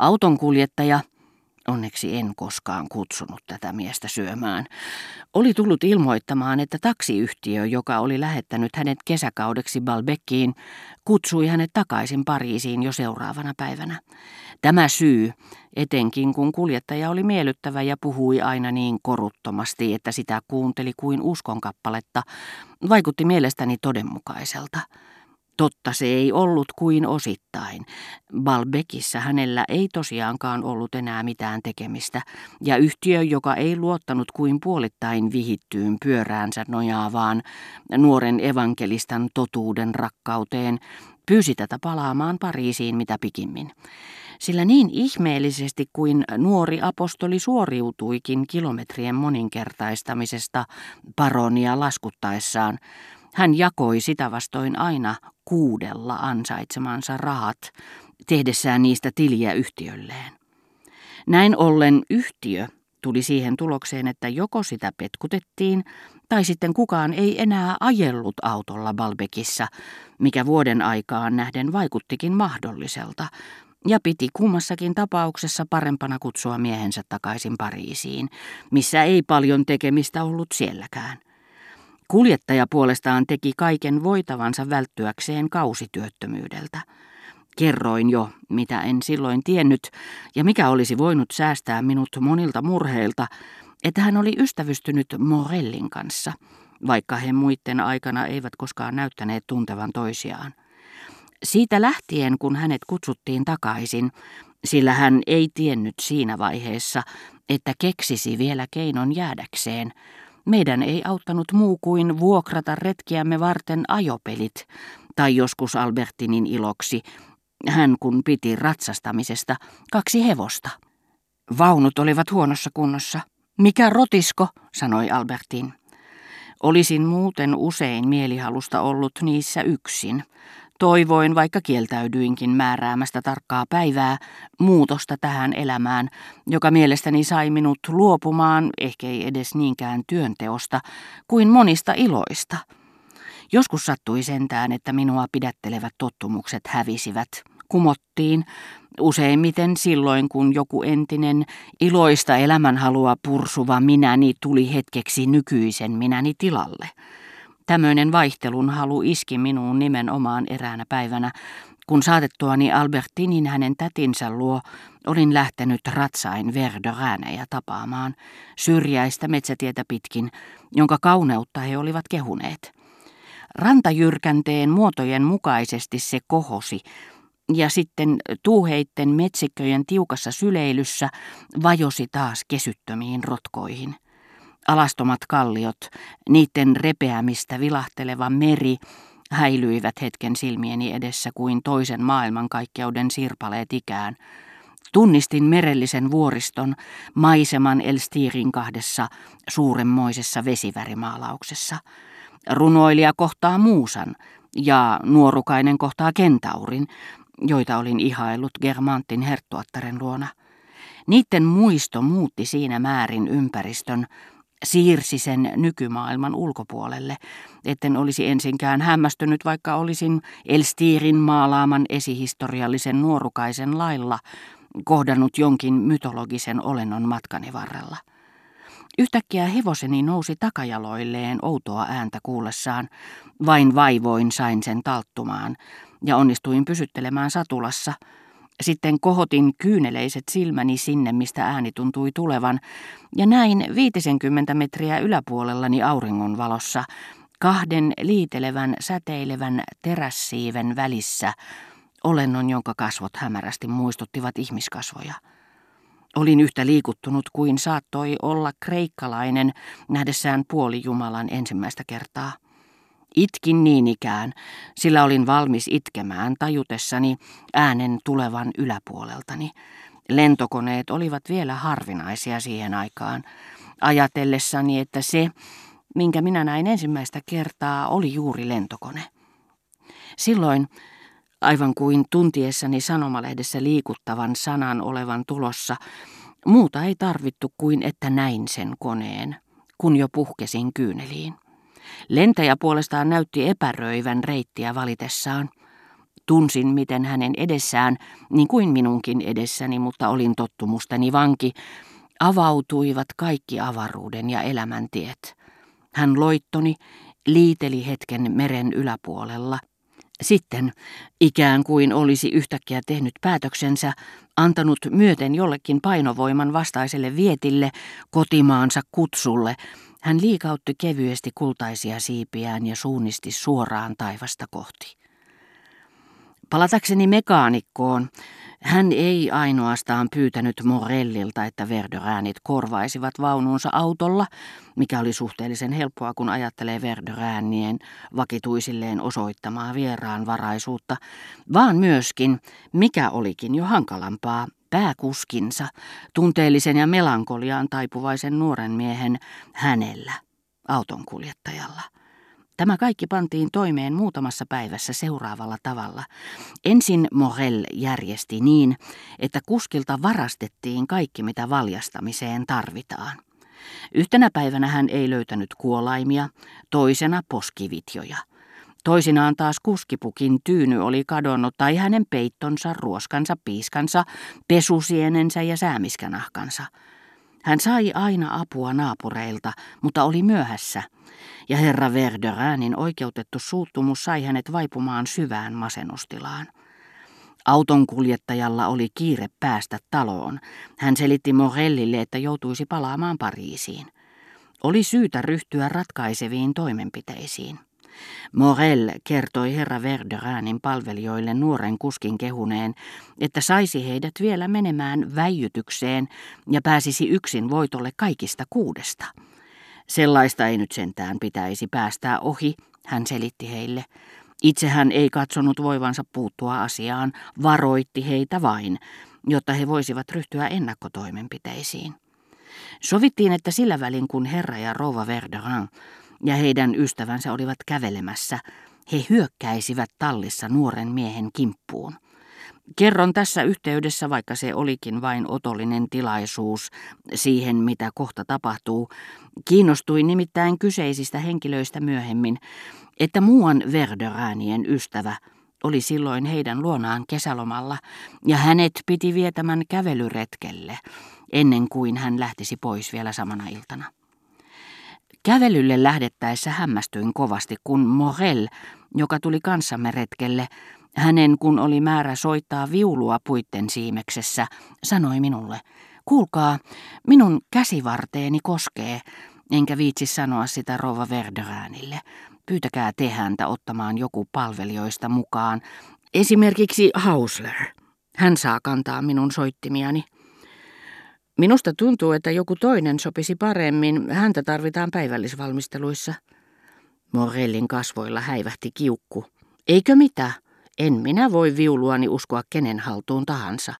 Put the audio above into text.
Autonkuljettaja, onneksi en koskaan kutsunut tätä miestä syömään, oli tullut ilmoittamaan, että taksiyhtiö, joka oli lähettänyt hänet kesäkaudeksi Balbekkiin, kutsui hänet takaisin Pariisiin jo seuraavana päivänä. Tämä syy, etenkin kun kuljettaja oli miellyttävä ja puhui aina niin koruttomasti, että sitä kuunteli kuin uskonkappaletta, vaikutti mielestäni todenmukaiselta. Totta se ei ollut kuin osittain. Balbekissa hänellä ei tosiaankaan ollut enää mitään tekemistä, ja yhtiö, joka ei luottanut kuin puolittain vihittyyn pyöräänsä nojaavaan nuoren evankelistan totuuden rakkauteen, pyysi tätä palaamaan Pariisiin mitä pikimmin. Sillä niin ihmeellisesti kuin nuori apostoli suoriutuikin kilometrien moninkertaistamisesta paronia laskuttaessaan, hän jakoi sitä vastoin aina kuudella ansaitsemansa rahat, tehdessään niistä tiliä yhtiölleen. Näin ollen yhtiö tuli siihen tulokseen, että joko sitä petkutettiin, tai sitten kukaan ei enää ajellut autolla Balbekissa, mikä vuoden aikaan nähden vaikuttikin mahdolliselta, ja piti kummassakin tapauksessa parempana kutsua miehensä takaisin Pariisiin, missä ei paljon tekemistä ollut sielläkään. Kuljettaja puolestaan teki kaiken voitavansa välttyäkseen kausityöttömyydeltä. Kerroin jo, mitä en silloin tiennyt, ja mikä olisi voinut säästää minut monilta murheilta, että hän oli ystävystynyt Morellin kanssa, vaikka he muiden aikana eivät koskaan näyttäneet tuntevan toisiaan. Siitä lähtien, kun hänet kutsuttiin takaisin, sillä hän ei tiennyt siinä vaiheessa, että keksisi vielä keinon jäädäkseen, meidän ei auttanut muu kuin vuokrata retkiämme varten ajopelit, tai joskus Albertinin iloksi, hän kun piti ratsastamisesta, kaksi hevosta. Vaunut olivat huonossa kunnossa. Mikä rotisko, sanoi Albertin. Olisin muuten usein mielihalusta ollut niissä yksin. Toivoin, vaikka kieltäydyinkin määräämästä tarkkaa päivää, muutosta tähän elämään, joka mielestäni sai minut luopumaan, ehkä ei edes niinkään työnteosta, kuin monista iloista. Joskus sattui sentään, että minua pidättelevät tottumukset hävisivät, kumottiin, useimmiten silloin, kun joku entinen iloista elämänhalua pursuva minäni tuli hetkeksi nykyisen minäni tilalle. Tämmöinen vaihtelun halu iski minuun nimenomaan eräänä päivänä, kun saatettuani Albertinin hänen tätinsä luo, olin lähtenyt ratsain Verderäänejä tapaamaan, syrjäistä metsätietä pitkin, jonka kauneutta he olivat kehuneet. Rantajyrkänteen muotojen mukaisesti se kohosi, ja sitten tuuheitten metsikköjen tiukassa syleilyssä vajosi taas kesyttömiin rotkoihin. Alastomat kalliot, niiden repeämistä vilahteleva meri, häilyivät hetken silmieni edessä kuin toisen maailmankaikkeuden sirpaleet ikään. Tunnistin merellisen vuoriston, maiseman Elstirin kahdessa suuremmoisessa vesivärimaalauksessa. Runoilija kohtaa muusan ja nuorukainen kohtaa kentaurin, joita olin ihaillut Germantin herttuattaren luona. Niiden muisto muutti siinä määrin ympäristön, siirsi sen nykymaailman ulkopuolelle, etten olisi ensinkään hämmästynyt, vaikka olisin Elstirin maalaaman esihistoriallisen nuorukaisen lailla kohdannut jonkin mytologisen olennon matkani varrella. Yhtäkkiä hevoseni nousi takajaloilleen outoa ääntä kuullessaan. Vain vaivoin sain sen talttumaan ja onnistuin pysyttelemään satulassa – sitten kohotin kyyneleiset silmäni sinne, mistä ääni tuntui tulevan, ja näin 50 metriä yläpuolellani auringon valossa, kahden liitelevän, säteilevän terässiiven välissä, olennon, jonka kasvot hämärästi muistuttivat ihmiskasvoja. Olin yhtä liikuttunut kuin saattoi olla kreikkalainen nähdessään puoli Jumalan ensimmäistä kertaa. Itkin niin ikään, sillä olin valmis itkemään tajutessani äänen tulevan yläpuoleltani. Lentokoneet olivat vielä harvinaisia siihen aikaan, ajatellessani, että se, minkä minä näin ensimmäistä kertaa, oli juuri lentokone. Silloin, aivan kuin tuntiessani sanomalehdessä liikuttavan sanan olevan tulossa, muuta ei tarvittu kuin että näin sen koneen, kun jo puhkesin kyyneliin. Lentäjä puolestaan näytti epäröivän reittiä valitessaan. Tunsin, miten hänen edessään, niin kuin minunkin edessäni, mutta olin tottumustani vanki, avautuivat kaikki avaruuden ja elämäntiet. Hän loittoni, liiteli hetken meren yläpuolella. Sitten, ikään kuin olisi yhtäkkiä tehnyt päätöksensä, antanut myöten jollekin painovoiman vastaiselle vietille, kotimaansa kutsulle, hän liikautti kevyesti kultaisia siipiään ja suunnisti suoraan taivasta kohti. Palatakseni mekaanikkoon, hän ei ainoastaan pyytänyt Morellilta, että Verderäänit korvaisivat vaununsa autolla, mikä oli suhteellisen helppoa, kun ajattelee Verderäänien vakituisilleen osoittamaa vieraanvaraisuutta, vaan myöskin, mikä olikin jo hankalampaa, pääkuskinsa, tunteellisen ja melankoliaan taipuvaisen nuoren miehen hänellä, autonkuljettajalla. Tämä kaikki pantiin toimeen muutamassa päivässä seuraavalla tavalla. Ensin Morel järjesti niin, että kuskilta varastettiin kaikki, mitä valjastamiseen tarvitaan. Yhtenä päivänä hän ei löytänyt kuolaimia, toisena poskivitjoja. Toisinaan taas kuskipukin tyyny oli kadonnut tai hänen peittonsa, ruoskansa, piiskansa, pesusienensä ja säämiskänahkansa. Hän sai aina apua naapureilta, mutta oli myöhässä, ja herra Verderäänin oikeutettu suuttumus sai hänet vaipumaan syvään masennustilaan. Auton kuljettajalla oli kiire päästä taloon. Hän selitti Morellille, että joutuisi palaamaan Pariisiin. Oli syytä ryhtyä ratkaiseviin toimenpiteisiin. Morel kertoi herra Verderäänin palvelijoille nuoren kuskin kehuneen, että saisi heidät vielä menemään väijytykseen ja pääsisi yksin voitolle kaikista kuudesta. Sellaista ei nyt sentään pitäisi päästää ohi, hän selitti heille. Itse hän ei katsonut voivansa puuttua asiaan, varoitti heitä vain, jotta he voisivat ryhtyä ennakkotoimenpiteisiin. Sovittiin, että sillä välin kun herra ja rouva Verderin ja heidän ystävänsä olivat kävelemässä, he hyökkäisivät tallissa nuoren miehen kimppuun. Kerron tässä yhteydessä, vaikka se olikin vain otollinen tilaisuus siihen, mitä kohta tapahtuu, kiinnostuin nimittäin kyseisistä henkilöistä myöhemmin, että muuan Verderäänien ystävä oli silloin heidän luonaan kesälomalla, ja hänet piti vietämän kävelyretkelle, ennen kuin hän lähtisi pois vielä samana iltana. Kävelylle lähdettäessä hämmästyin kovasti, kun Morel, joka tuli kanssamme retkelle, hänen kun oli määrä soittaa viulua puitten siimeksessä, sanoi minulle, kuulkaa, minun käsivarteeni koskee, enkä viitsi sanoa sitä rova Verderäänille. Pyytäkää te häntä ottamaan joku palvelijoista mukaan, esimerkiksi Hausler. Hän saa kantaa minun soittimiani. Minusta tuntuu, että joku toinen sopisi paremmin. Häntä tarvitaan päivällisvalmisteluissa. Morellin kasvoilla häivähti kiukku. Eikö mitä? En minä voi viuluani uskoa kenen haltuun tahansa.